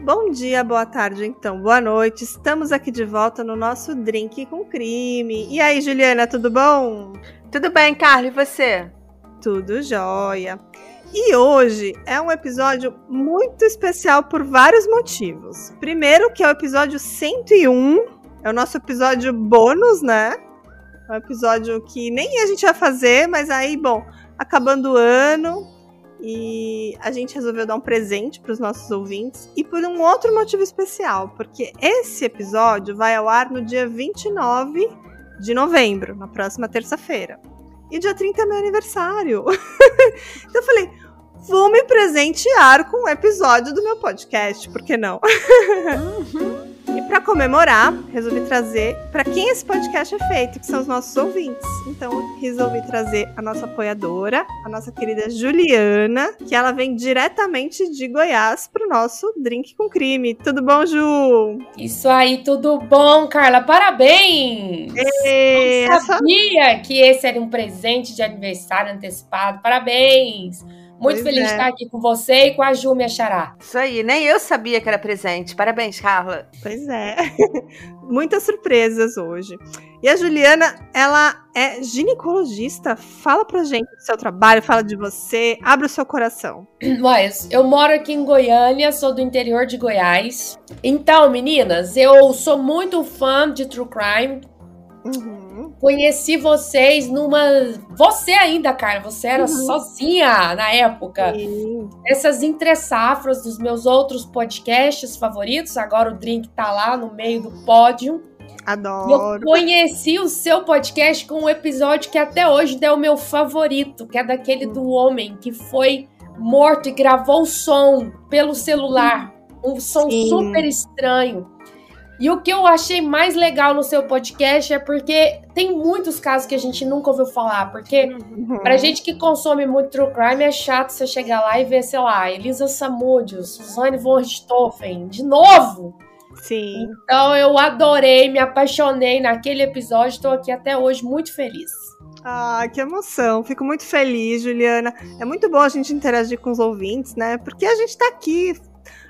Bom dia, boa tarde, então, boa noite. Estamos aqui de volta no nosso Drink com Crime. E aí, Juliana, tudo bom? Tudo bem, Carla, e você? Tudo jóia. E hoje é um episódio muito especial por vários motivos. Primeiro, que é o episódio 101, é o nosso episódio bônus, né? É um episódio que nem a gente vai fazer, mas aí, bom, acabando o ano, e a gente resolveu dar um presente para os nossos ouvintes e por um outro motivo especial, porque esse episódio vai ao ar no dia 29 de novembro, na próxima terça-feira. E dia 30 é meu aniversário. então eu falei, vou me presentear com um episódio do meu podcast, por que não? Uhum. E para comemorar, resolvi trazer para quem esse podcast é feito, que são os nossos ouvintes. Então, resolvi trazer a nossa apoiadora, a nossa querida Juliana, que ela vem diretamente de Goiás para o nosso Drink com Crime. Tudo bom, Ju? Isso aí, tudo bom, Carla? Parabéns! Ei, Eu sabia que esse era um presente de aniversário antecipado. Parabéns! Muito pois feliz é. de estar aqui com você e com a Ju, minha xará. Isso aí, nem eu sabia que era presente. Parabéns, Carla. Pois é. Muitas surpresas hoje. E a Juliana, ela é ginecologista. Fala pra gente do seu trabalho, fala de você, abre o seu coração. Mas eu moro aqui em Goiânia, sou do interior de Goiás. Então, meninas, eu sou muito fã de True Crime. Uhum. Conheci vocês numa. Você ainda, cara, você era uhum. sozinha na época. Sim. Essas entre-safras dos meus outros podcasts favoritos. Agora o Drink tá lá no meio do pódio. Adoro. Eu conheci o seu podcast com um episódio que até hoje é o meu favorito, que é daquele do homem que foi morto e gravou o som pelo celular. Um som Sim. super estranho. E o que eu achei mais legal no seu podcast é porque tem muitos casos que a gente nunca ouviu falar. Porque uhum. pra gente que consome muito true crime é chato você chegar lá e ver, sei lá, Elisa Samudio, Suzane von Richthofen, de novo. Sim. Então eu adorei, me apaixonei naquele episódio, estou aqui até hoje muito feliz. Ah, que emoção. Fico muito feliz, Juliana. É muito bom a gente interagir com os ouvintes, né? Porque a gente tá aqui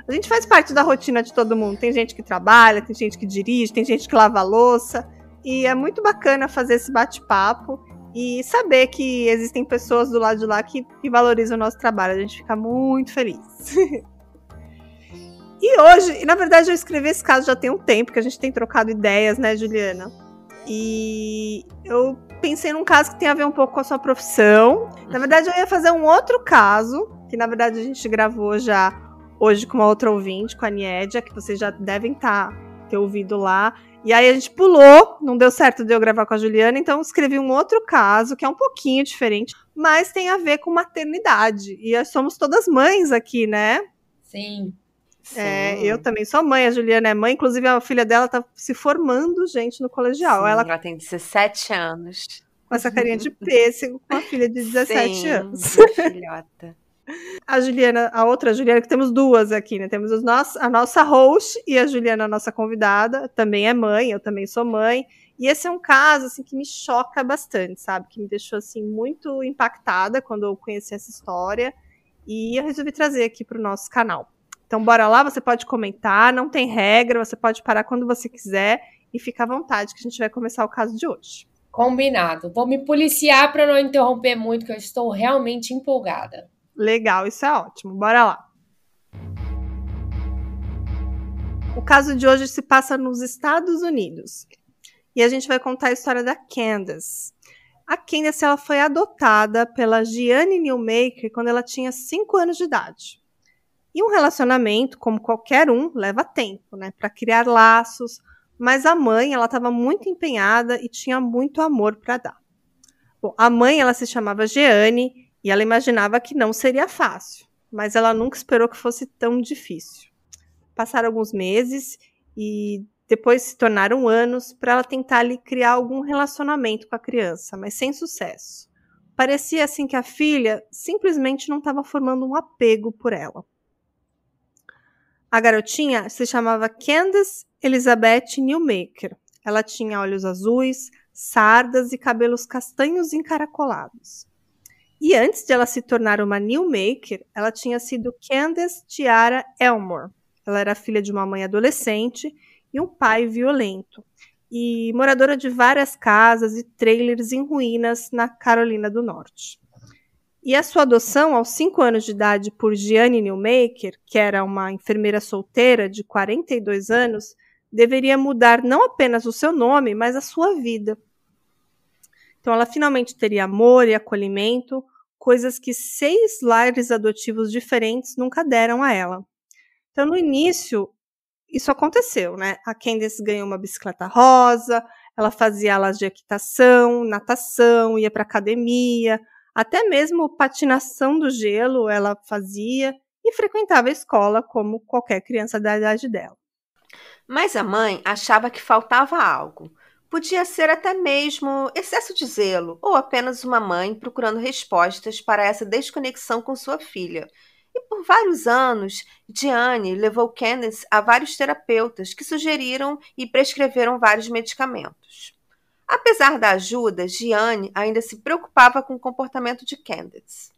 a gente faz parte da rotina de todo mundo. Tem gente que trabalha, tem gente que dirige, tem gente que lava louça. E é muito bacana fazer esse bate-papo e saber que existem pessoas do lado de lá que, que valorizam o nosso trabalho. A gente fica muito feliz. e hoje, na verdade, eu escrevi esse caso já tem um tempo, que a gente tem trocado ideias, né, Juliana? E eu pensei num caso que tem a ver um pouco com a sua profissão. Na verdade, eu ia fazer um outro caso, que na verdade a gente gravou já hoje com uma outra ouvinte, com a Niedia, que vocês já devem tá, ter ouvido lá. E aí a gente pulou, não deu certo de eu gravar com a Juliana, então escrevi um outro caso que é um pouquinho diferente, mas tem a ver com maternidade. E somos todas mães aqui, né? Sim. É, eu também sou mãe, a Juliana é mãe, inclusive a filha dela tá se formando, gente, no colegial. Sim, ela... ela tem 17 anos. Com essa carinha de pêssego, com a filha de 17 Sim, anos. Filhota. A Juliana, a outra Juliana, que temos duas aqui, né? Temos nosso, a nossa host e a Juliana, a nossa convidada, também é mãe, eu também sou mãe. E esse é um caso assim que me choca bastante, sabe? Que me deixou assim muito impactada quando eu conheci essa história e eu resolvi trazer aqui para o nosso canal. Então bora lá, você pode comentar, não tem regra, você pode parar quando você quiser e fica à vontade que a gente vai começar o caso de hoje. Combinado. Vou me policiar para não interromper muito, que eu estou realmente empolgada. Legal, isso é ótimo. Bora lá. O caso de hoje se passa nos Estados Unidos. E a gente vai contar a história da Candace. A Candace ela foi adotada pela Gianni Newmaker quando ela tinha 5 anos de idade. E um relacionamento, como qualquer um, leva tempo, né, para criar laços, mas a mãe, ela estava muito empenhada e tinha muito amor para dar. Bom, a mãe, ela se chamava Gianni e ela imaginava que não seria fácil, mas ela nunca esperou que fosse tão difícil. Passaram alguns meses e depois se tornaram anos para ela tentar ali criar algum relacionamento com a criança, mas sem sucesso. Parecia assim que a filha simplesmente não estava formando um apego por ela. A garotinha se chamava Candace Elizabeth Newmaker. Ela tinha olhos azuis, sardas e cabelos castanhos encaracolados. E antes de ela se tornar uma New Maker, ela tinha sido Candace Tiara Elmore. Ela era filha de uma mãe adolescente e um pai violento, e moradora de várias casas e trailers em ruínas na Carolina do Norte. E a sua adoção aos 5 anos de idade por Gianni Newmaker, que era uma enfermeira solteira de 42 anos, deveria mudar não apenas o seu nome, mas a sua vida. Então ela finalmente teria amor e acolhimento, coisas que seis lares adotivos diferentes nunca deram a ela. Então no início isso aconteceu, né? A Candice ganhou uma bicicleta rosa, ela fazia aulas de equitação, natação, ia para academia, até mesmo patinação do gelo ela fazia e frequentava a escola como qualquer criança da idade dela. Mas a mãe achava que faltava algo. Podia ser até mesmo excesso de zelo ou apenas uma mãe procurando respostas para essa desconexão com sua filha. E por vários anos, Diane levou Candace a vários terapeutas que sugeriram e prescreveram vários medicamentos. Apesar da ajuda, Gianni ainda se preocupava com o comportamento de Candace.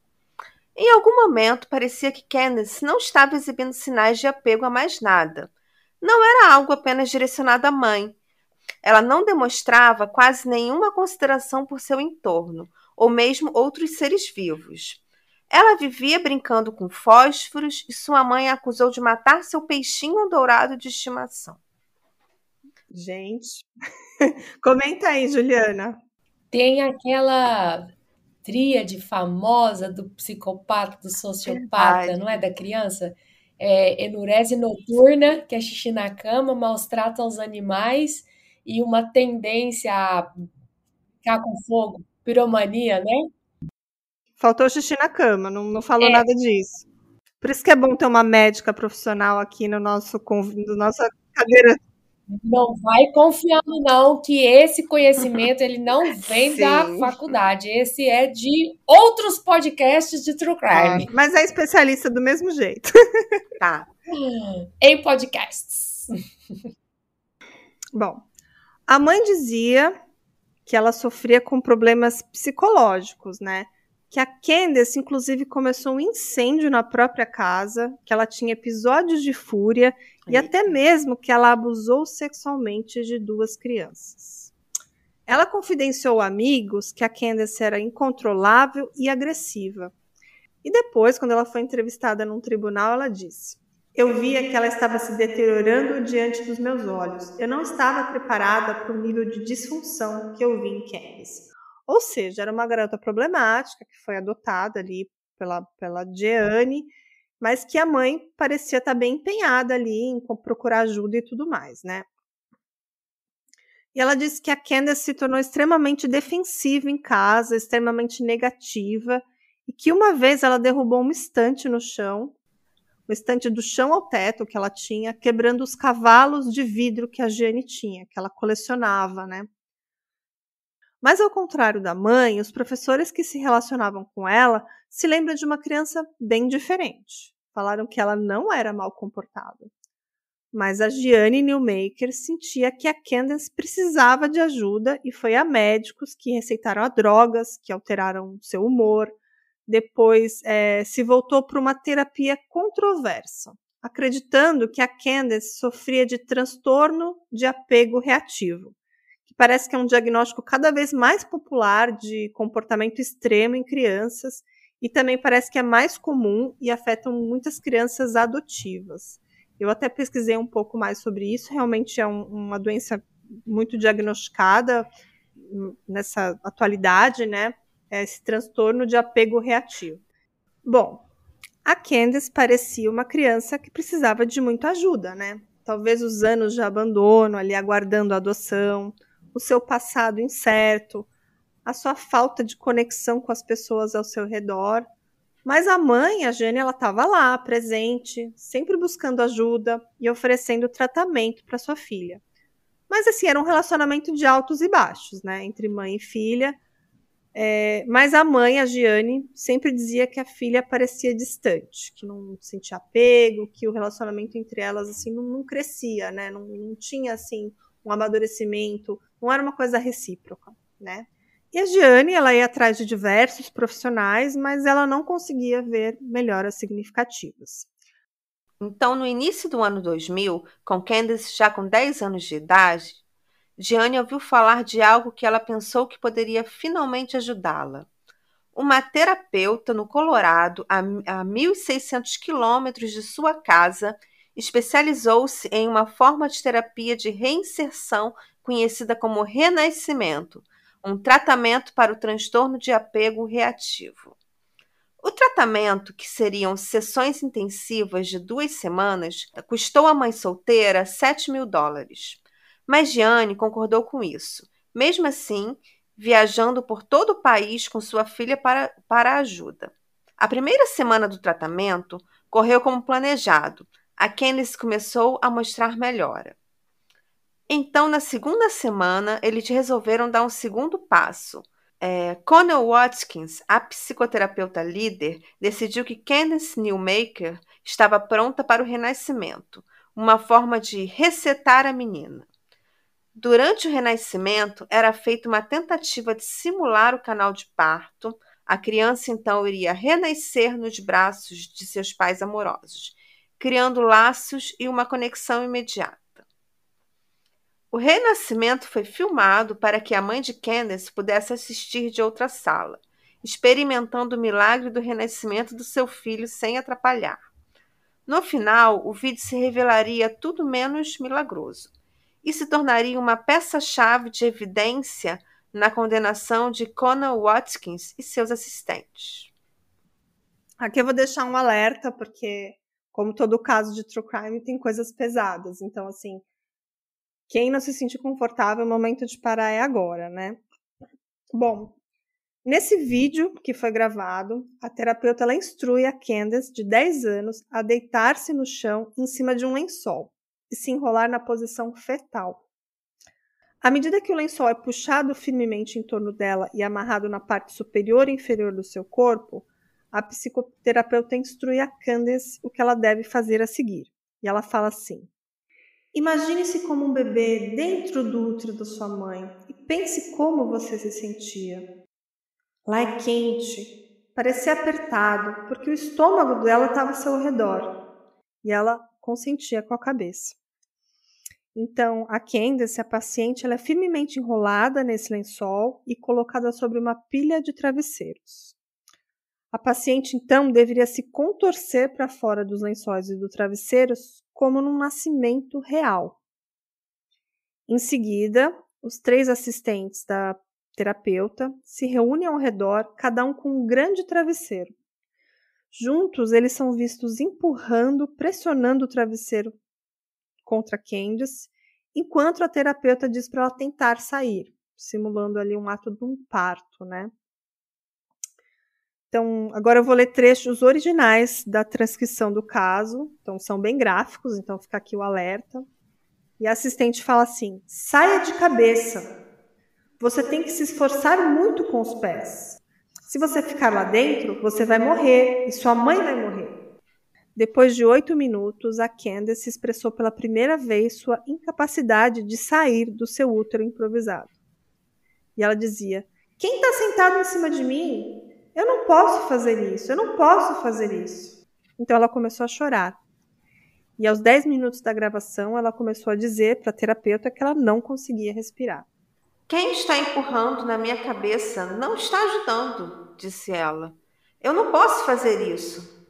Em algum momento, parecia que Candace não estava exibindo sinais de apego a mais nada. Não era algo apenas direcionado à mãe. Ela não demonstrava quase nenhuma consideração por seu entorno, ou mesmo outros seres vivos. Ela vivia brincando com fósforos e sua mãe a acusou de matar seu peixinho dourado de estimação. Gente, comenta aí, Juliana. Tem aquela tríade famosa do psicopata, do sociopata, Verdade. não é? Da criança. É, enurese noturna, que é xixi na cama, maus trata aos animais e uma tendência a ficar com fogo, piromania, né? Faltou xixi na cama, não, não falou é. nada disso. Por isso que é bom ter uma médica profissional aqui no nosso, no nossa cadeira não vai confiando não que esse conhecimento ele não vem Sim. da faculdade, esse é de outros podcasts de true crime. Ah, mas é especialista do mesmo jeito. Tá. em podcasts. Bom, a mãe dizia que ela sofria com problemas psicológicos, né? que a Candace, inclusive, começou um incêndio na própria casa, que ela tinha episódios de fúria Eita. e até mesmo que ela abusou sexualmente de duas crianças. Ela confidenciou a amigos que a Candace era incontrolável e agressiva. E depois, quando ela foi entrevistada num tribunal, ela disse: Eu via que ela estava se deteriorando diante dos meus olhos. Eu não estava preparada para o nível de disfunção que eu vi em Candace. Ou seja, era uma garota problemática que foi adotada ali pela, pela Jeanne, mas que a mãe parecia estar bem empenhada ali em procurar ajuda e tudo mais, né? E ela disse que a Candace se tornou extremamente defensiva em casa, extremamente negativa, e que uma vez ela derrubou uma estante no chão, uma estante do chão ao teto que ela tinha, quebrando os cavalos de vidro que a Jane tinha, que ela colecionava, né? Mas ao contrário da mãe, os professores que se relacionavam com ela se lembram de uma criança bem diferente. Falaram que ela não era mal comportada. Mas a Gianni Newmaker sentia que a Candace precisava de ajuda e foi a médicos que receitaram drogas, que alteraram seu humor. Depois é, se voltou para uma terapia controversa, acreditando que a Candace sofria de transtorno de apego reativo parece que é um diagnóstico cada vez mais popular de comportamento extremo em crianças e também parece que é mais comum e afeta muitas crianças adotivas. Eu até pesquisei um pouco mais sobre isso, realmente é um, uma doença muito diagnosticada nessa atualidade, né? É esse transtorno de apego reativo. Bom, a Candice parecia uma criança que precisava de muita ajuda, né? Talvez os anos de abandono, ali aguardando a adoção, o seu passado incerto, a sua falta de conexão com as pessoas ao seu redor. Mas a mãe, a Jane, ela estava lá, presente, sempre buscando ajuda e oferecendo tratamento para sua filha. Mas assim, era um relacionamento de altos e baixos, né, entre mãe e filha. É, mas a mãe, a Giane, sempre dizia que a filha parecia distante, que não sentia apego, que o relacionamento entre elas assim não, não crescia, né? Não, não tinha assim um amadurecimento, não era uma coisa recíproca, né? E a Giane, ela ia atrás de diversos profissionais, mas ela não conseguia ver melhoras significativas. Então, no início do ano 2000, com Candace já com 10 anos de idade, Diane ouviu falar de algo que ela pensou que poderia finalmente ajudá-la. Uma terapeuta no Colorado, a, a 1.600 quilômetros de sua casa, especializou-se em uma forma de terapia de reinserção conhecida como renascimento, um tratamento para o transtorno de apego reativo. O tratamento, que seriam sessões intensivas de duas semanas, custou à mãe solteira 7 mil dólares. Mas Diane concordou com isso. Mesmo assim, viajando por todo o país com sua filha para, para ajuda. A primeira semana do tratamento correu como planejado. A Candice começou a mostrar melhora. Então, na segunda semana, eles resolveram dar um segundo passo. É, Connell Watkins, a psicoterapeuta líder, decidiu que Candace Newmaker estava pronta para o renascimento, uma forma de resetar a menina. Durante o renascimento, era feita uma tentativa de simular o canal de parto. A criança então iria renascer nos braços de seus pais amorosos, criando laços e uma conexão imediata. O renascimento foi filmado para que a mãe de Candace pudesse assistir de outra sala, experimentando o milagre do renascimento do seu filho sem atrapalhar. No final, o vídeo se revelaria tudo menos milagroso e se tornaria uma peça-chave de evidência na condenação de Conan Watkins e seus assistentes. Aqui eu vou deixar um alerta, porque, como todo caso de true crime, tem coisas pesadas. Então, assim, quem não se sente confortável, o momento de parar é agora, né? Bom, nesse vídeo que foi gravado, a terapeuta ela instrui a Candace, de 10 anos, a deitar-se no chão em cima de um lençol e se enrolar na posição fetal. À medida que o lençol é puxado firmemente em torno dela e amarrado na parte superior e inferior do seu corpo, a psicoterapeuta instrui a Candace o que ela deve fazer a seguir. E ela fala assim: Imagine-se como um bebê dentro do útero da sua mãe e pense como você se sentia. Lá é quente, parecia apertado, porque o estômago dela estava ao seu redor e ela consentia com a cabeça. Então, a Candace, a paciente, ela é firmemente enrolada nesse lençol e colocada sobre uma pilha de travesseiros. A paciente, então, deveria se contorcer para fora dos lençóis e dos travesseiros como num nascimento real. Em seguida, os três assistentes da terapeuta se reúnem ao redor, cada um com um grande travesseiro. Juntos, eles são vistos empurrando, pressionando o travesseiro contra Candice, enquanto a terapeuta diz para ela tentar sair, simulando ali um ato de um parto, né? Então, agora eu vou ler trechos originais da transcrição do caso. Então, são bem gráficos, então fica aqui o alerta. E a assistente fala assim: saia de cabeça. Você tem que se esforçar muito com os pés. Se você ficar lá dentro, você vai morrer e sua mãe vai morrer. Depois de oito minutos, a Candace expressou pela primeira vez sua incapacidade de sair do seu útero improvisado. E ela dizia: Quem está sentado em cima de mim? Eu não posso fazer isso, eu não posso fazer isso. Então ela começou a chorar. E aos 10 minutos da gravação, ela começou a dizer para a terapeuta que ela não conseguia respirar. Quem está empurrando na minha cabeça não está ajudando, disse ela. Eu não posso fazer isso.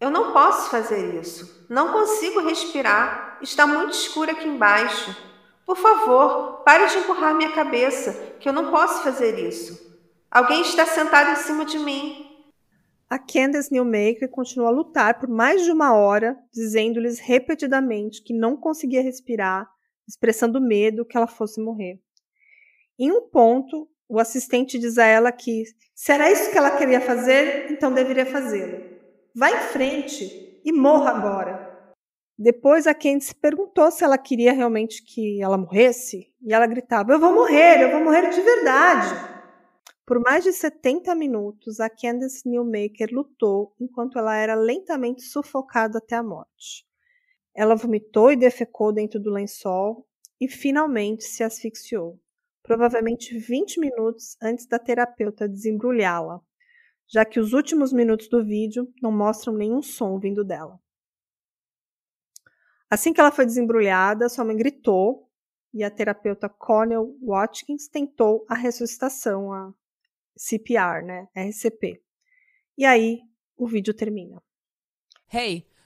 Eu não posso fazer isso. Não consigo respirar. Está muito escuro aqui embaixo. Por favor, pare de empurrar minha cabeça, que eu não posso fazer isso. Alguém está sentado em cima de mim. A Candace Newmaker continuou a lutar por mais de uma hora, dizendo-lhes repetidamente que não conseguia respirar, expressando medo que ela fosse morrer. Em um ponto, o assistente diz a ela que, se era isso que ela queria fazer, então deveria fazê-lo. Vá em frente e morra agora. Depois a Candice perguntou se ela queria realmente que ela morresse, e ela gritava: Eu vou morrer, eu vou morrer de verdade. Por mais de 70 minutos, a Candace Newmaker lutou enquanto ela era lentamente sufocada até a morte. Ela vomitou e defecou dentro do lençol e finalmente se asfixiou, provavelmente 20 minutos antes da terapeuta desembrulhá-la, já que os últimos minutos do vídeo não mostram nenhum som vindo dela. Assim que ela foi desembrulhada, sua mãe gritou e a terapeuta Connell Watkins tentou a ressuscitação, a CPR, né? RCP. E aí o vídeo termina. Hey,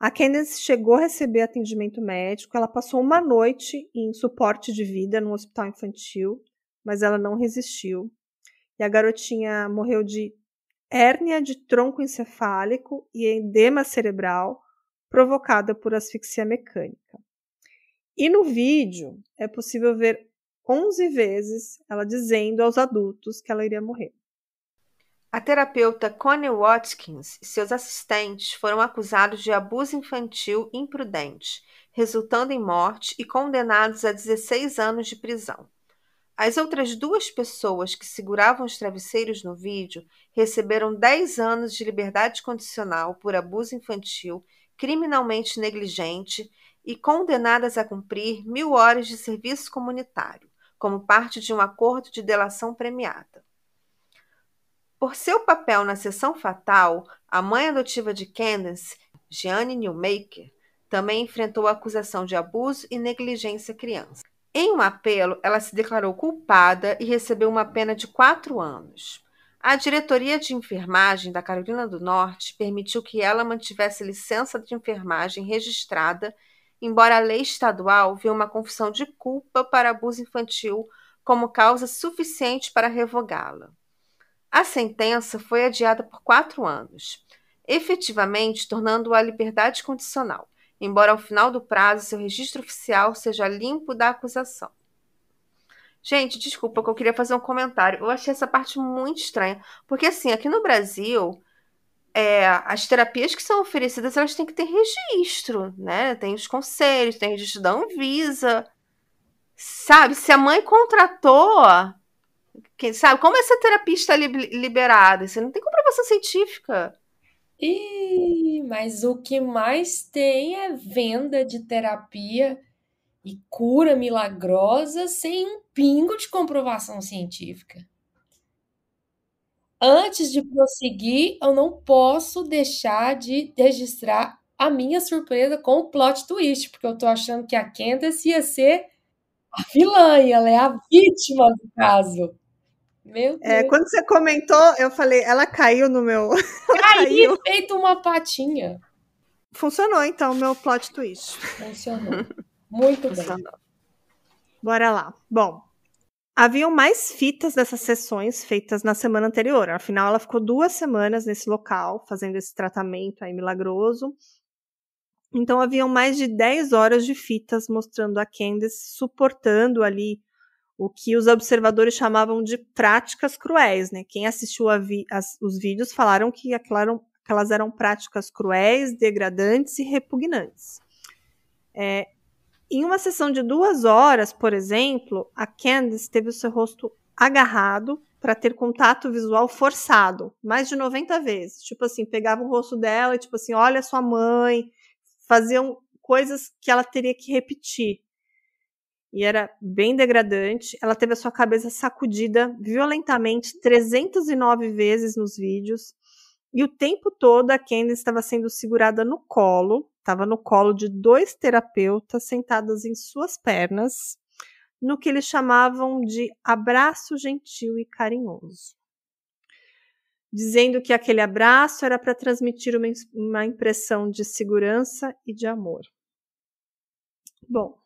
A Candace chegou a receber atendimento médico, ela passou uma noite em suporte de vida no hospital infantil, mas ela não resistiu. E a garotinha morreu de hérnia de tronco encefálico e edema cerebral provocada por asfixia mecânica. E no vídeo é possível ver 11 vezes ela dizendo aos adultos que ela iria morrer. A terapeuta Connie Watkins e seus assistentes foram acusados de abuso infantil imprudente, resultando em morte e condenados a 16 anos de prisão. As outras duas pessoas que seguravam os travesseiros no vídeo receberam 10 anos de liberdade condicional por abuso infantil criminalmente negligente e condenadas a cumprir mil horas de serviço comunitário, como parte de um acordo de delação premiada. Por seu papel na sessão fatal, a mãe adotiva de Candace, Jeanne Newmaker, também enfrentou a acusação de abuso e negligência criança. Em um apelo, ela se declarou culpada e recebeu uma pena de quatro anos. A diretoria de enfermagem da Carolina do Norte permitiu que ela mantivesse licença de enfermagem registrada, embora a lei estadual viu uma confissão de culpa para abuso infantil como causa suficiente para revogá-la. A sentença foi adiada por quatro anos, efetivamente tornando-a liberdade condicional, embora ao final do prazo seu registro oficial seja limpo da acusação. Gente, desculpa que eu queria fazer um comentário. Eu achei essa parte muito estranha, porque assim, aqui no Brasil, é, as terapias que são oferecidas, elas têm que ter registro, né? Tem os conselhos, tem registro da Anvisa. Sabe, se a mãe contratou quem sabe? Como essa terapia está liberada? Você não tem comprovação científica. Ih, mas o que mais tem é venda de terapia e cura milagrosa sem um pingo de comprovação científica. Antes de prosseguir, eu não posso deixar de registrar a minha surpresa com o plot twist, porque eu tô achando que a Candace ia ser a vilã, e ela é a vítima do caso. Meu é, Deus. É, quando você comentou, eu falei, ela caiu no meu. caiu feito uma patinha. Funcionou, então, o meu plot twist. Funcionou. Muito Funcionou. bem. Bora lá. Bom, haviam mais fitas dessas sessões feitas na semana anterior. Afinal, ela ficou duas semanas nesse local, fazendo esse tratamento aí milagroso. Então, haviam mais de 10 horas de fitas mostrando a Candace suportando ali o que os observadores chamavam de práticas cruéis, né? Quem assistiu vi as, os vídeos falaram que aquelas eram práticas cruéis, degradantes e repugnantes. É, em uma sessão de duas horas, por exemplo, a Candice teve o seu rosto agarrado para ter contato visual forçado, mais de 90 vezes. Tipo assim, pegava o rosto dela e tipo assim, olha sua mãe, faziam coisas que ela teria que repetir e era bem degradante. Ela teve a sua cabeça sacudida violentamente 309 vezes nos vídeos. E o tempo todo a Candice estava sendo segurada no colo, estava no colo de dois terapeutas sentados em suas pernas, no que eles chamavam de abraço gentil e carinhoso. Dizendo que aquele abraço era para transmitir uma, uma impressão de segurança e de amor. Bom,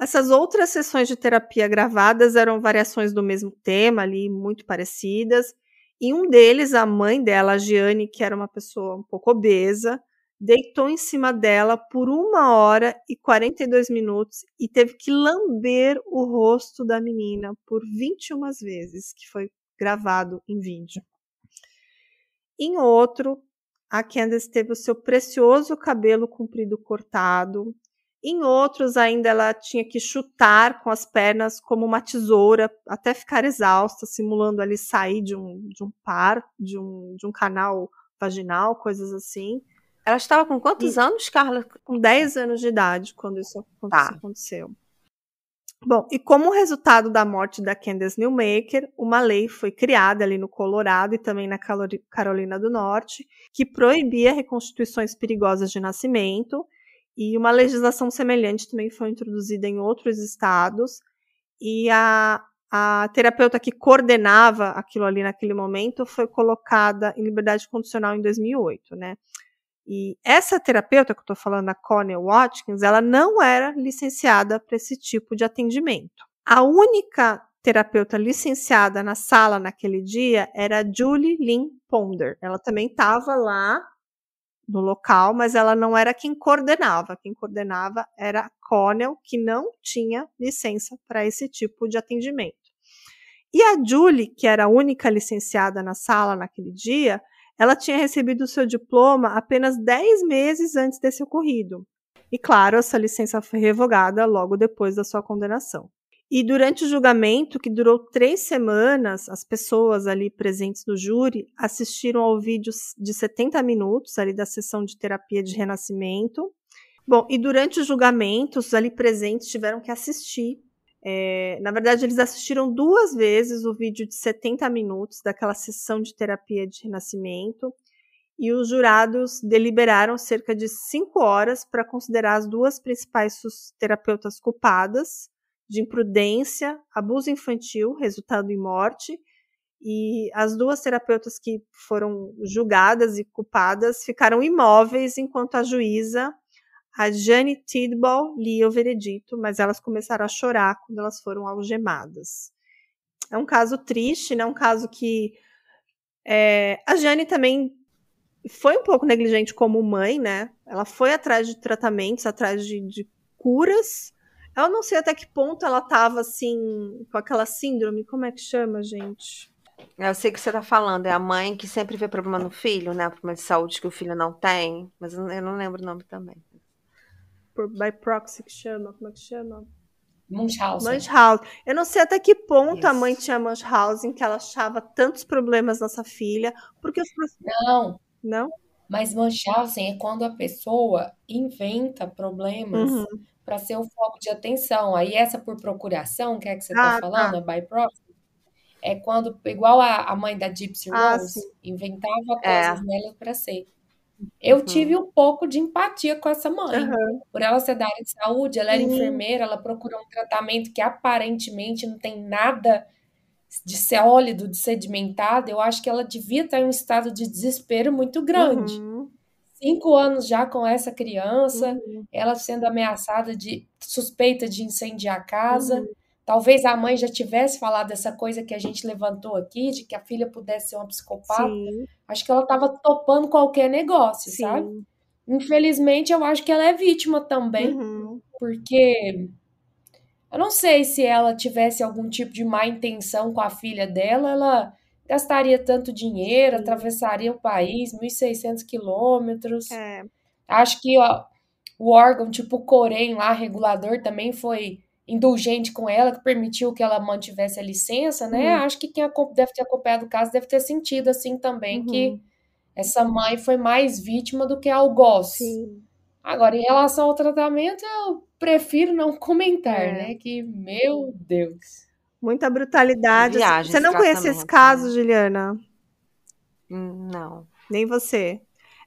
essas outras sessões de terapia gravadas eram variações do mesmo tema ali, muito parecidas. E um deles, a mãe dela, a Giane, que era uma pessoa um pouco obesa, deitou em cima dela por uma hora e 42 minutos e teve que lamber o rosto da menina por 21 vezes, que foi gravado em vídeo. Em outro, a Candace teve o seu precioso cabelo comprido cortado Em outros, ainda ela tinha que chutar com as pernas como uma tesoura até ficar exausta, simulando ali sair de um, de um par, de um, de um canal vaginal, coisas assim. Ela estava com quantos E- anos, Carla? Com 10 anos de idade, quando isso, Tá. aconteceu. Bom, e como resultado da morte da Candace Newmaker, uma lei foi criada ali no Colorado e também na Carolina do Norte, que proibia reconstituições perigosas de nascimento, e uma legislação semelhante também foi introduzida em outros estados, e a, a terapeuta que coordenava aquilo ali naquele momento foi colocada em liberdade condicional em 2008, né? E essa terapeuta que eu estou falando, a Connie Watkins, ela não era licenciada para esse tipo de atendimento. A única terapeuta licenciada na sala naquele dia era a Julie Lynn Ponder. Ela também estava lá no local, mas ela não era quem coordenava. Quem coordenava era a Connell, que não tinha licença para esse tipo de atendimento. E a Julie, que era a única licenciada na sala naquele dia, ela tinha recebido o seu diploma apenas 10 meses antes desse ocorrido. E claro, essa licença foi revogada logo depois da sua condenação. E durante o julgamento, que durou três semanas, as pessoas ali presentes no júri assistiram ao vídeo de 70 minutos ali da sessão de terapia de renascimento. Bom, e durante os ali presentes tiveram que assistir. É, na verdade, eles assistiram duas vezes o vídeo de 70 minutos daquela sessão de terapia de renascimento. E os jurados deliberaram cerca de cinco horas para considerar as duas principais terapeutas culpadas de imprudência, abuso infantil, resultado em morte, e as duas terapeutas que foram julgadas e culpadas ficaram imóveis enquanto a juíza, a Jane Tidball, lia o veredito, mas elas começaram a chorar quando elas foram algemadas. É um caso triste, né? Um caso que é, a Jane também foi um pouco negligente como mãe, né? Ela foi atrás de tratamentos, atrás de, de curas. Eu não sei até que ponto ela tava assim, com aquela síndrome, como é que chama, gente? Eu sei o que você está falando, é a mãe que sempre vê problema no filho, né? Problema de saúde que o filho não tem, mas eu não- lembro o nome também. Por, by proxy que chama, como é que chama? Munchausen. Munchausen. Eu não sei até que ponto a Isso. mãe tinha Munchausen, que ela achava tantos problemas nessa filha, porque os Não, não? mas Munchausen é quando a pessoa inventa problemas Uhum. Para ser o foco de atenção. Aí essa por procuração, que é que você Ah, está falando, a by proxy, é quando, igual a, a mãe da Gypsy Ah, Rose, sim. inventava É. coisas nela para ser. Eu Uhum. tive um pouco de empatia com essa mãe. Aham. Por ela ser da área de saúde, ela era Sim. enfermeira, ela procurou um tratamento que aparentemente não tem nada de sólido, de sedimentado. Eu acho que ela devia estar em um estado de desespero muito grande. Cinco anos já com essa criança, Uhum. ela sendo ameaçada de suspeita de incendiar a casa. Uhum. Talvez a mãe já tivesse falado essa coisa que a gente levantou aqui, de que a filha pudesse ser uma psicopata. Sim, Acho que ela estava topando qualquer negócio, sim. sabe? Infelizmente, eu acho que ela é vítima também, Uhum. porque eu não sei se ela tivesse algum tipo de má intenção com a filha dela, ela gastaria tanto dinheiro, atravessaria o país, 1.600 quilômetros. É. Acho que ó, o órgão, tipo o Corém lá, regulador, também foi indulgente com ela, que permitiu que ela mantivesse a licença, né? Uhum. Acho que quem deve ter acompanhado o caso deve ter sentido assim também, que Uhum. essa mãe foi mais vítima do que algoz. Sim. Agora, em relação ao tratamento, eu prefiro não comentar, É. né? Que, meu Deus. Muita brutalidade. Viagem Você não conhece esse caso, né? Juliana? Não. Nem você.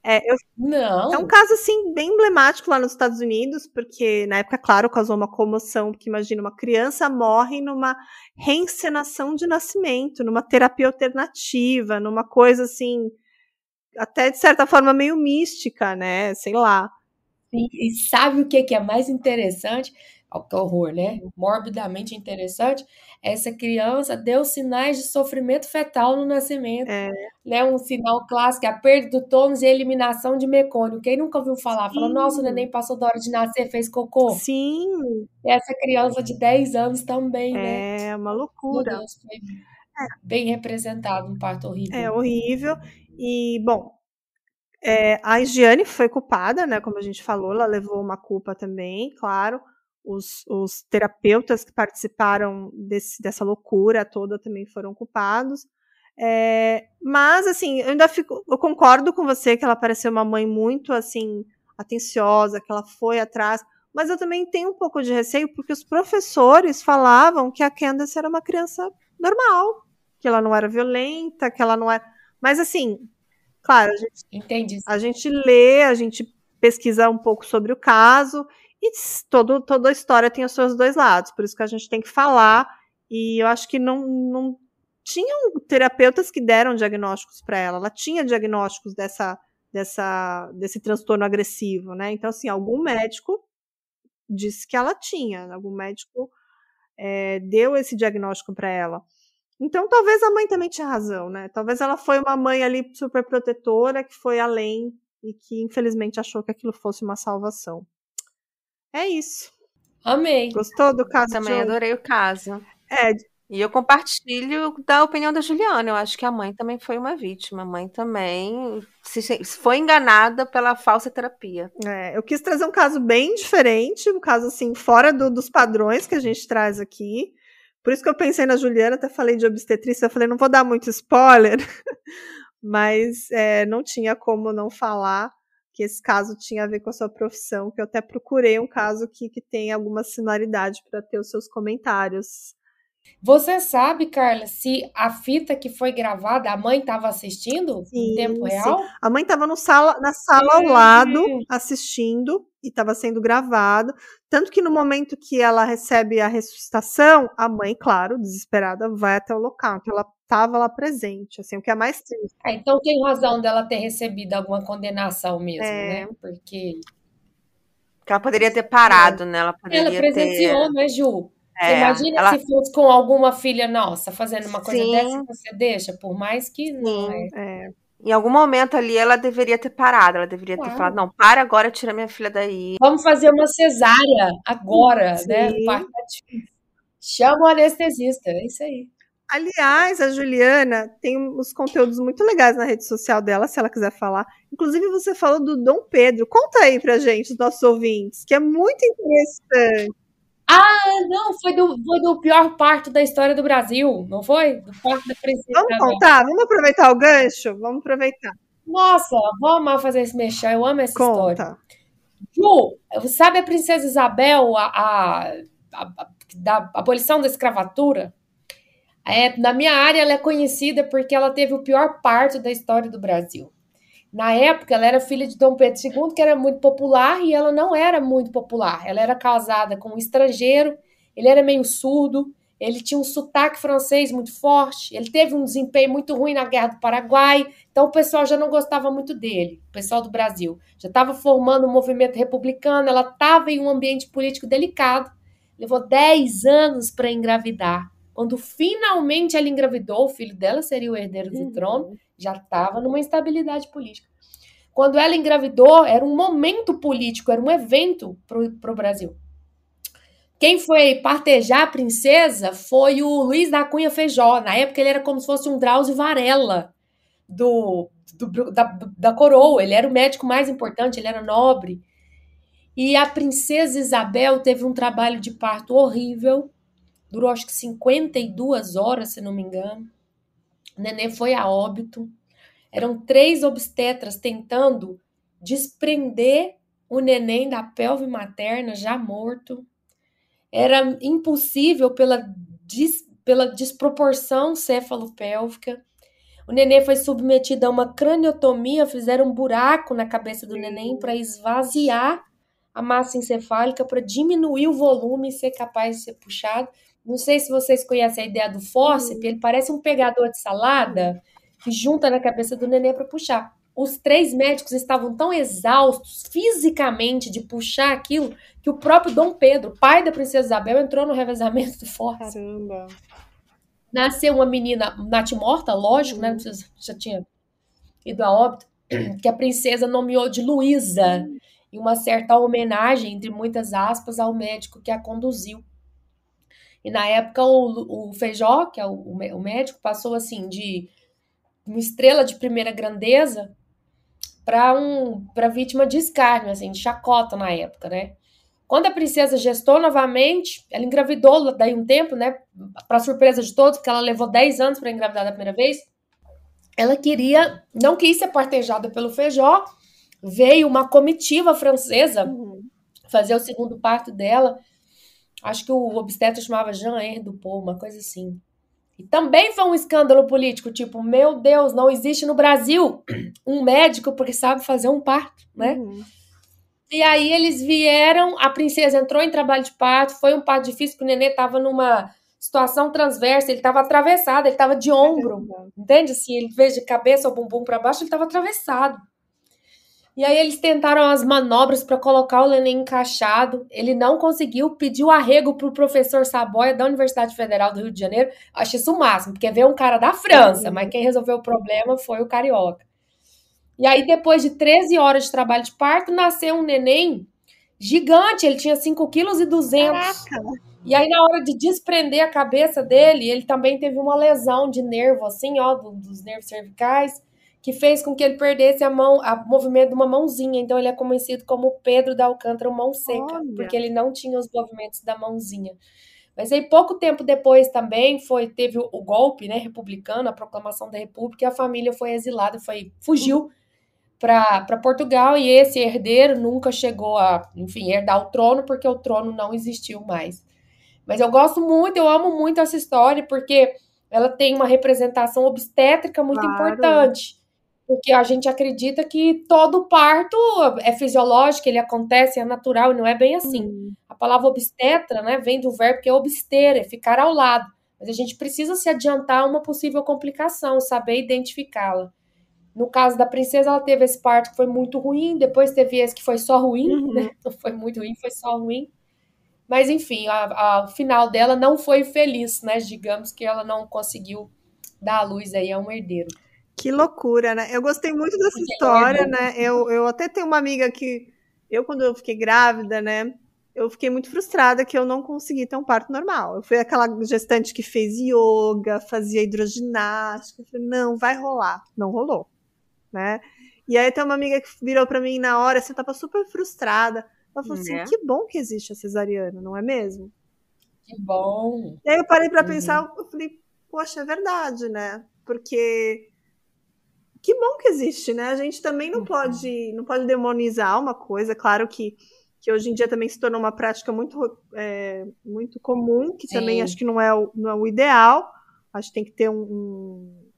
É, eu- Não. é um caso, assim, bem emblemático lá nos Estados Unidos, porque na época, claro, causou uma comoção, porque imagina, uma criança morre numa reencenação de nascimento, numa terapia alternativa, numa coisa, assim, até de certa forma meio mística, né? Sei lá. E, e sabe o que, que é mais interessante? Que horror, né? Morbidamente interessante. Essa criança deu sinais de sofrimento fetal no nascimento. É. Né? Um sinal clássico, é a perda do tônus e a eliminação de mecônio. Quem nunca ouviu falar? Fala, Sim. nossa, o neném passou da hora de nascer, fez cocô. Sim, essa criança de 10 anos também, né? é uma Meu loucura. Deus, foi bem representado um parto horrível. É horrível. E, bom, É, a Giane foi culpada, né? Como a gente falou, ela levou uma culpa também, claro. Os, os terapeutas que participaram desse, dessa loucura toda também foram culpados. É, mas, assim, eu ainda fico. Eu concordo com você que ela pareceu uma mãe muito, assim, atenciosa, que ela foi atrás. Mas eu também tenho um pouco de receio, porque os professores falavam que a Candace era uma criança normal, que ela não era violenta, que ela não era. Mas, assim, claro, a gente, Entendi. a gente lê, a gente pesquisa um pouco sobre o caso, e todo, toda história tem os seus dois lados, por isso que a gente tem que falar. E eu acho que não, não tinham terapeutas que deram diagnósticos para ela. Ela tinha diagnósticos dessa, dessa, desse transtorno agressivo, né? Então, assim, algum médico disse que ela tinha, algum médico é, deu esse diagnóstico para ela. Então, talvez a mãe também tinha razão, né? Talvez ela foi uma mãe ali super protetora que foi além e que infelizmente achou que aquilo fosse uma salvação. É isso. Amei. Gostou do caso? Também de... adorei o caso. É, E eu compartilho da opinião da Juliana. Eu acho que a mãe também foi uma vítima. A mãe também se, se foi enganada pela falsa terapia. É, eu quis trazer um caso bem diferente, um caso assim, fora do- dos padrões que a gente traz aqui. Por isso que eu pensei na Juliana, até falei de obstetrícia, eu falei, não vou dar muito spoiler, mas é, não tinha como não falar que esse caso tinha a ver com a sua profissão, que eu até procurei um caso que, que tem alguma similaridade para ter os seus comentários. Você sabe, Carla, se a fita que foi gravada, a mãe estava assistindo Sim, em tempo sim. real? A mãe estava sala, na sala ao lado, assistindo, e estava sendo gravado. Tanto que no momento que ela recebe a ressuscitação, a mãe, claro, desesperada, vai até o local. Então ela estava lá presente, assim, o que é mais triste. Ah, então tem razão dela ter recebido alguma condenação mesmo, É. né? Porque Que ela poderia ter parado, né? Ela ela poderia ter. presenciou, né, Ju? É, imagina ela- se fosse com alguma filha nossa fazendo uma coisa Sim. dessa, você deixa, por mais que não Sim. é. É, Em algum momento ali ela deveria ter parado. Ela deveria ter Claro. falado: não, para agora, tira minha filha daí. Vamos fazer uma cesárea agora, né? Sim. Difícil. Chama o anestesista, é isso aí. Aliás, a Juliana tem uns conteúdos muito legais na rede social dela, se ela quiser falar. Inclusive, você falou do Dom Pedro. Conta aí pra gente, os nossos ouvintes, que é muito interessante. Ah, não, foi do, foi do pior parto da história do Brasil, não foi? Do parto da princesa Vamos contar? Vamos aproveitar o gancho? Vamos aproveitar. Nossa, vou amar fazer esse mexer, eu amo essa história. Conta. Ju, sabe a princesa Isabel, a, a, a, a- da abolição da escravatura? É, na minha área, ela é conhecida porque ela teve o pior parto da história do Brasil. Na época, ela era filha de Dom Pedro II, que era muito popular, e ela não era muito popular. Ela era casada com um estrangeiro, ele era meio surdo, ele tinha um sotaque francês muito forte, ele teve um desempenho muito ruim na Guerra do Paraguai, então o pessoal já não gostava muito dele, o pessoal do Brasil. Já estava formando um movimento republicano, ela estava em um ambiente político delicado, levou 10 anos para engravidar. Quando finalmente ela engravidou, o filho dela seria o herdeiro do trono, já estava numa instabilidade política. Quando ela engravidou, era um momento político, era um evento para o Brasil. Quem foi partejar a princesa foi o Luiz da Cunha Feijó. Na época, ele era como se fosse um Drauzio Varela do, do- da, da coroa. Ele era o médico mais importante, ele era nobre. E a princesa Isabel teve um trabalho de parto horrível. Durou acho que 52 horas, se não me engano. O neném foi a óbito. Eram três obstetras tentando desprender o neném da pelve materna já morto. Era impossível pela, dis, pela desproporção cefalopélvica. O neném foi submetido a uma craniotomia, fizeram um buraco na cabeça do neném para esvaziar a massa encefálica, para diminuir o volume e ser capaz de ser puxado. Não sei se vocês conhecem a ideia do fórceps, ele parece um pegador de salada que junta na cabeça do neném para puxar. Os três médicos estavam tão exaustos fisicamente de puxar aquilo que o próprio Dom Pedro, pai da princesa Isabel, entrou no revezamento do fórceps. Caramba. Nasceu uma menina natimorta, lógico, né? Já tinha ido a óbito, que a princesa nomeou de Luísa, em uma certa homenagem, entre muitas aspas, ao médico que a conduziu. E na época o, o Feijó, que é o, o médico, passou assim de uma estrela de primeira grandeza para um para vítima de escárnio, assim, de chacota na época, né? Quando a princesa gestou novamente, ela engravidou daí um tempo, né? Para surpresa de todos, porque ela levou 10 anos para engravidar da primeira vez. Ela queria, não quis ser partejada pelo Feijó. Veio uma comitiva francesa Uhum. fazer o segundo parto dela. Acho que o obstetra chamava Jean-Henri Dupont, uma coisa assim. E também foi um escândalo político, tipo, meu Deus, não existe no Brasil um médico porque sabe fazer um parto, né? Uhum. E aí eles vieram, a princesa entrou em trabalho de parto, foi um parto difícil, porque o nenê tava numa situação transversa, ele tava atravessado, ele tava de ombro, entende? Assim, ele fez de cabeça ou bumbum para baixo, ele tava atravessado. E aí eles tentaram as manobras para colocar o neném encaixado, ele não conseguiu, pediu arrego pro professor Saboia da Universidade Federal do Rio de Janeiro. Acho isso o máximo, porque veio um cara da França, mas quem resolveu o problema foi o carioca. E aí, depois de 13 horas de trabalho de parto, nasceu um neném gigante. Ele tinha 5,2 kg. Caraca! E aí, na hora de desprender a cabeça dele, ele também teve uma lesão de nervo, assim, ó, do- dos nervos cervicais, que fez com que ele perdesse a mão, o movimento de uma mãozinha. Então, ele é conhecido como Pedro da Alcântara, mão seca, Olha. porque ele não tinha os movimentos da mãozinha. Mas aí, pouco tempo depois também, foi teve o, o golpe, né, republicano, a proclamação da República, e a família foi exilada, foi, fugiu para Portugal, e esse herdeiro nunca chegou a, enfim, herdar o trono, porque o trono não existiu mais. Mas eu gosto muito, eu amo muito essa história, porque ela tem uma representação obstétrica muito Claro. importante. Porque a gente acredita que todo parto é fisiológico, ele acontece, é natural, e não é bem assim. Uhum. A palavra obstetra, né, vem do verbo que é obster, é ficar ao lado. Mas a gente precisa se adiantar a uma possível complicação, saber identificá-la. No caso da princesa, ela teve esse parto que foi muito ruim, depois teve esse que foi só ruim, Uhum. né? Não foi muito ruim, foi só ruim. Mas enfim, a, a- o final dela não foi feliz, né? Digamos que ela não conseguiu dar a luz aí a um herdeiro. Que loucura, né? Eu gostei muito dessa Porque história, é né? Eu, eu até tenho uma amiga que, eu quando eu fiquei grávida, né? Eu fiquei muito frustrada que eu não consegui ter um parto normal. Eu fui aquela gestante que fez yoga, fazia hidroginástica. Eu falei, não, vai rolar. Não rolou, né? E aí tem uma amiga que virou pra mim na hora, assim, eu tava super frustrada. Ela falou assim, Né? que bom que existe a cesariana, não é mesmo? Que bom. E aí eu parei pra Uhum. pensar, eu falei, poxa, é verdade, né? Porque que bom que existe, né? A gente também não Uhum. pode, não pode demonizar uma coisa, claro que, que hoje em dia também se tornou uma prática muito, é, muito comum, que também Sim. acho que não é, o, não é o ideal. Acho que tem que ter um, um,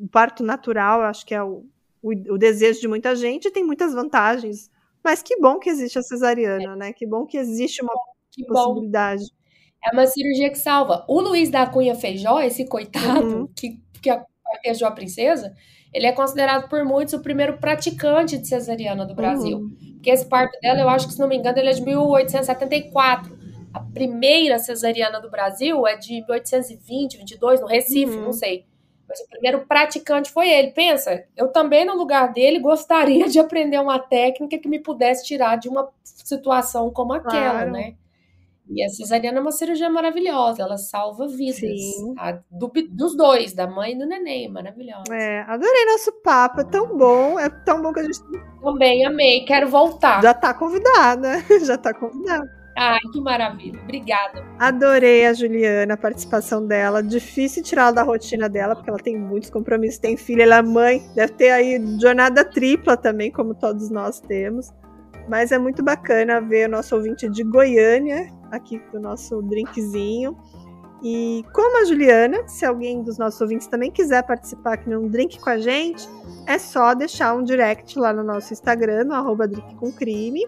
um parto natural, acho que é o, o, o desejo de muita gente, tem muitas vantagens. Mas que bom que existe a cesariana, né? Que bom que existe uma Que bom. possibilidade. É uma cirurgia que salva. O Luiz da Cunha Feijó, esse coitado Uhum. que, que partejou a princesa, ele é considerado por muitos o primeiro praticante de cesariana do Brasil. Uhum. Porque esse parto dela, eu acho que, se não me engano, ele é de 1874. A primeira cesariana do Brasil é de 1820, 22, no Recife, Uhum. não sei. Mas o primeiro praticante foi ele. Pensa, eu também, no lugar dele, gostaria de aprender uma técnica que me pudesse tirar de uma situação como aquela, Claro. né? E a cesariana é uma cirurgia maravilhosa, ela salva vidas. Sim. A- do- dos dois, da mãe e do neném, maravilhosa. É, adorei nosso papo, é tão bom, é tão bom que a gente Também amei, quero voltar. já tá convidada, já tá convidada. Ai, que maravilha. Obrigada. Adorei a Juliana, a participação dela. Difícil tirá-la da rotina dela, porque ela tem muitos compromissos, tem filha, ela é mãe, deve ter aí jornada tripla também, como todos nós temos. Mas é muito bacana ver o nosso ouvinte de Goiânia aqui com o nosso drinkzinho. E como a Juliana, se alguém dos nossos ouvintes também quiser participar aqui num drink com a gente, é só deixar um direct lá no nosso Instagram, no arroba drink com crime.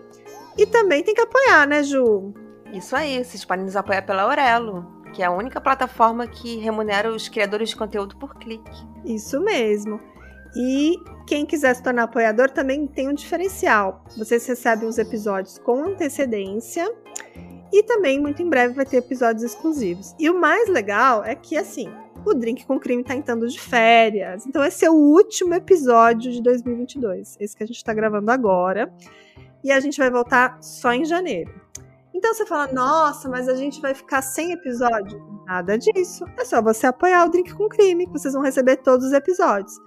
E também tem que apoiar, né, Ju? Isso aí, vocês podem nos apoiar pela Aurelo, que é a única plataforma que remunera os criadores de conteúdo por clique. Isso mesmo. E quem quiser se tornar apoiador também tem um diferencial. Vocês recebem os episódios com antecedência e também muito em breve vai ter episódios exclusivos. E o mais legal é que assim, o Drink com Crime tá entrando de férias. Então esse é o último episódio de 2022, esse que a gente tá gravando agora. E a gente vai voltar só em janeiro. Então você fala, nossa, mas a gente vai ficar sem episódio? Nada disso. É só você apoiar o Drink com Crime, que vocês vão receber todos os episódios.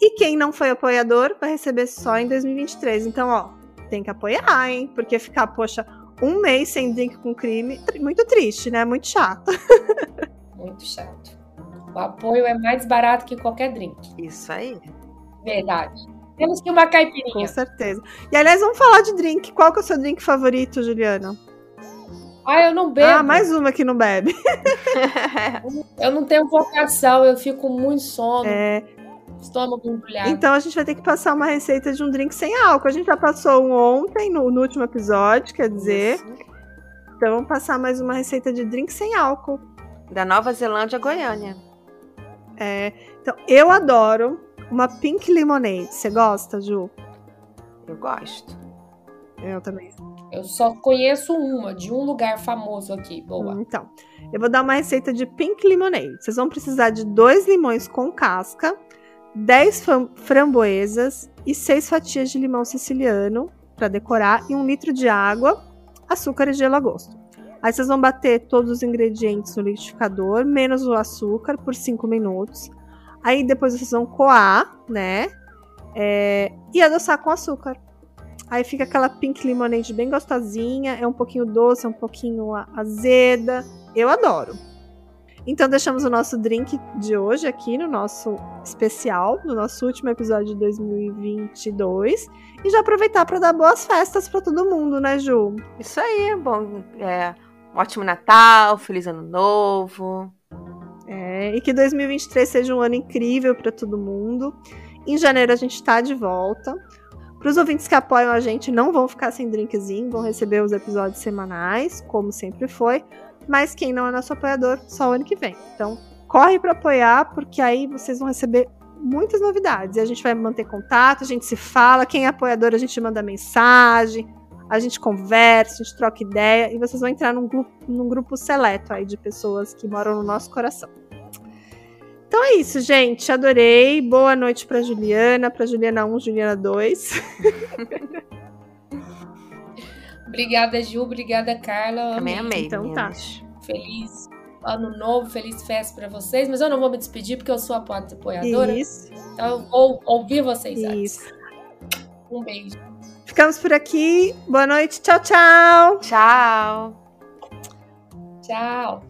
E quem não foi apoiador vai receber só em 2023. Então, ó, tem que apoiar, hein? Porque ficar, poxa, um mês sem drink com crime, muito triste, né? Muito chato. Muito chato. O apoio é mais barato que qualquer drink. Isso aí. Verdade. Temos que uma Com caipirinha. certeza. E aliás, vamos falar de drink. Qual que é o seu drink favorito, Juliana? Ah, eu não bebo. Ah, mais uma que não bebe. Eu não tenho vocação, eu fico com muito sono, É, estômago embrulhado. então a gente vai ter que passar uma receita de um drink sem álcool. A gente já passou um ontem, no, no último episódio, quer dizer. Isso. Então vamos passar mais uma receita de drink sem álcool. Da Nova Zelândia a Goiânia. É, então, eu adoro uma pink lemonade. Você gosta, Ju? Eu gosto. Eu também. Eu só conheço uma, de um lugar famoso aqui. Boa. Então, eu vou dar uma receita de pink lemonade. Vocês vão precisar de dois limões com casca, 10 fram- framboesas e seis fatias de limão siciliano para decorar e um litro de água, açúcar e gelo a gosto. Aí vocês vão bater todos os ingredientes no liquidificador, menos o açúcar, por 5 minutos. Aí depois vocês vão coar, né? É, e adoçar com açúcar. Aí fica aquela pink lemonade bem gostosinha, é um pouquinho doce, é um pouquinho azeda. Eu adoro. Então deixamos o nosso drink de hoje aqui no nosso especial, no nosso último episódio de 2022 e já aproveitar para dar boas festas para todo mundo, né, Ju? Isso aí, bom. É, um ótimo Natal, feliz ano novo. É, e que 2023 seja um ano incrível para todo mundo. Em janeiro a gente está de volta. Para os ouvintes que apoiam a gente, não vão ficar sem drinkzinho, vão receber os episódios semanais, como sempre foi. Mas quem não é nosso apoiador, só o ano que vem. Então, corre para apoiar, porque aí vocês vão receber muitas novidades. E a gente vai manter contato, a gente se fala. Quem é apoiador, a gente manda mensagem, a gente conversa, a gente troca ideia. E vocês vão entrar num grupo, num grupo seleto aí de pessoas que moram no nosso coração. Então é isso, gente. Adorei. Boa noite para Juliana, para Juliana 1, Juliana 2. Obrigada, Ju. Obrigada, Carla. Também amei, Então tá. Feliz ano novo, feliz festa pra vocês. Mas eu não vou me despedir porque eu sou apo- apoiadora. Isso, Então eu vou ouvir vocês antes. isso. Um beijo. Ficamos por aqui. Boa noite. Tchau, tchau. Tchau. Tchau.